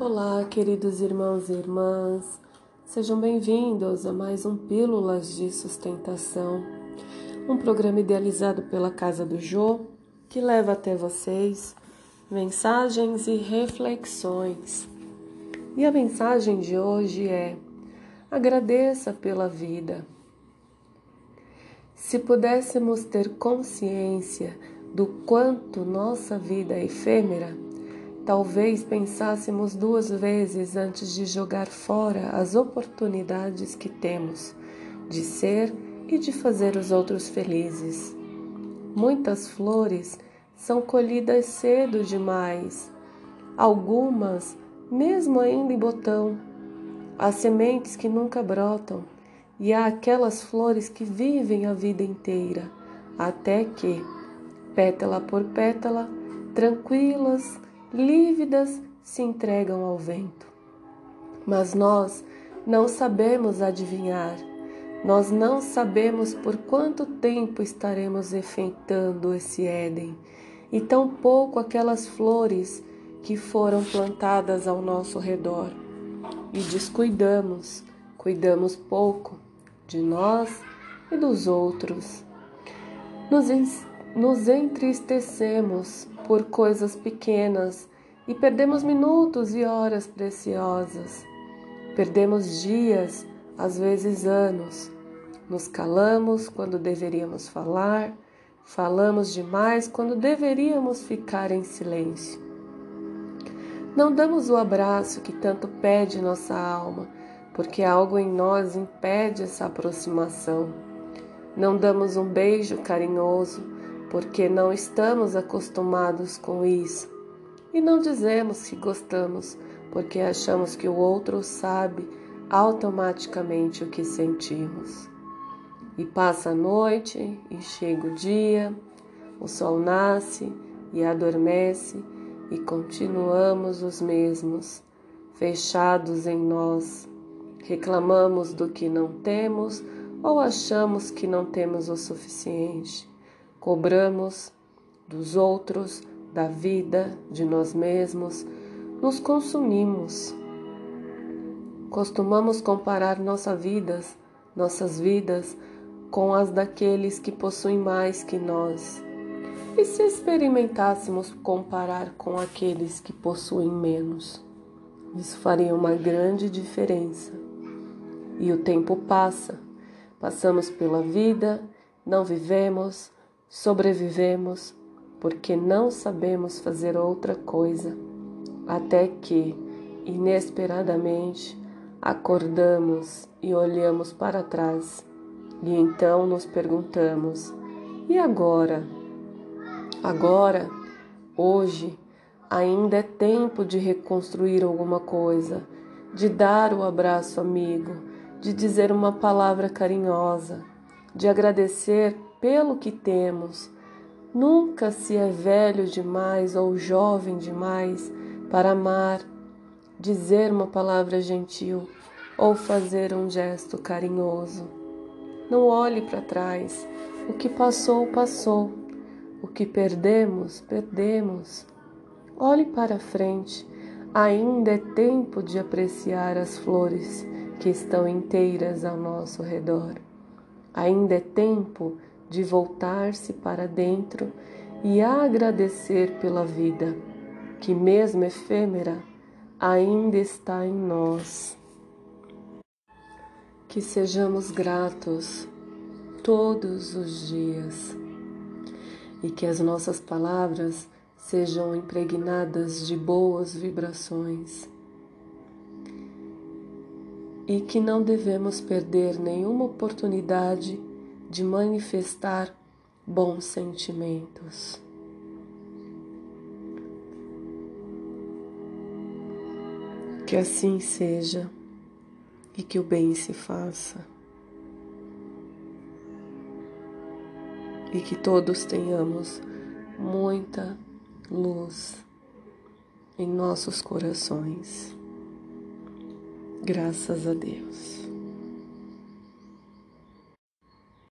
Olá, queridos irmãos e irmãs, sejam bem-vindos a mais um Pílulas de Sustentação, um programa idealizado pela Casa do Jô que leva até vocês mensagens e reflexões. E a mensagem de hoje é: agradeça pela vida. Se pudéssemos ter consciência do quanto nossa vida é efêmera, talvez pensássemos duas vezes antes de jogar fora as oportunidades que temos de ser e de fazer os outros felizes. Muitas flores são colhidas cedo demais, algumas mesmo ainda em botão. Há sementes que nunca brotam e há aquelas flores que vivem a vida inteira, até que, pétala por pétala, tranquilas, lívidas, se entregam ao vento. Mas nós não sabemos adivinhar, nós não sabemos por quanto tempo estaremos enfeitando esse Éden, e tampouco aquelas flores que foram plantadas ao nosso redor. E descuidamos, cuidamos pouco de nós e dos outros. Nos, nos entristecemos por coisas pequenas e perdemos minutos e horas preciosas. Perdemos dias, às vezes anos. Nos calamos quando deveríamos falar, falamos demais quando deveríamos ficar em silêncio. Não damos o abraço que tanto pede nossa alma porque algo em nós impede essa aproximação. Não damos um beijo carinhoso, porque não estamos acostumados com isso. E não dizemos que gostamos, porque achamos que o outro sabe automaticamente o que sentimos. E passa a noite e chega o dia, o sol nasce e adormece e continuamos os mesmos, fechados em nós Reclamamos do que não temos ou achamos que não temos o suficiente. Cobramos dos outros, da vida, de nós mesmos, nos consumimos. Costumamos comparar nossas vidas, nossas vidas com as daqueles que possuem mais que nós. E se experimentássemos comparar com aqueles que possuem menos? Isso faria uma grande diferença. E o tempo passa, passamos pela vida, não vivemos, sobrevivemos, porque não sabemos fazer outra coisa, até que, inesperadamente, acordamos e olhamos para trás, e então nos perguntamos: e agora? Agora, hoje, ainda é tempo de reconstruir alguma coisa, de dar o abraço amigo de dizer uma palavra carinhosa, de agradecer pelo que temos. Nunca se é velho demais ou jovem demais para amar, dizer uma palavra gentil ou fazer um gesto carinhoso. Não olhe para trás. O que passou, passou. O que perdemos, perdemos. Olhe para frente. Ainda é tempo de apreciar as flores que estão inteiras ao nosso redor. Ainda é tempo de voltar-se para dentro e agradecer pela vida, que, mesmo efêmera, ainda está em nós. Que sejamos gratos todos os dias e que as nossas palavras sejam impregnadas de boas vibrações e que não devemos perder nenhuma oportunidade de manifestar bons sentimentos. Que assim seja e que o bem se faça. E que todos tenhamos muita luz em nossos corações. Graças a Deus.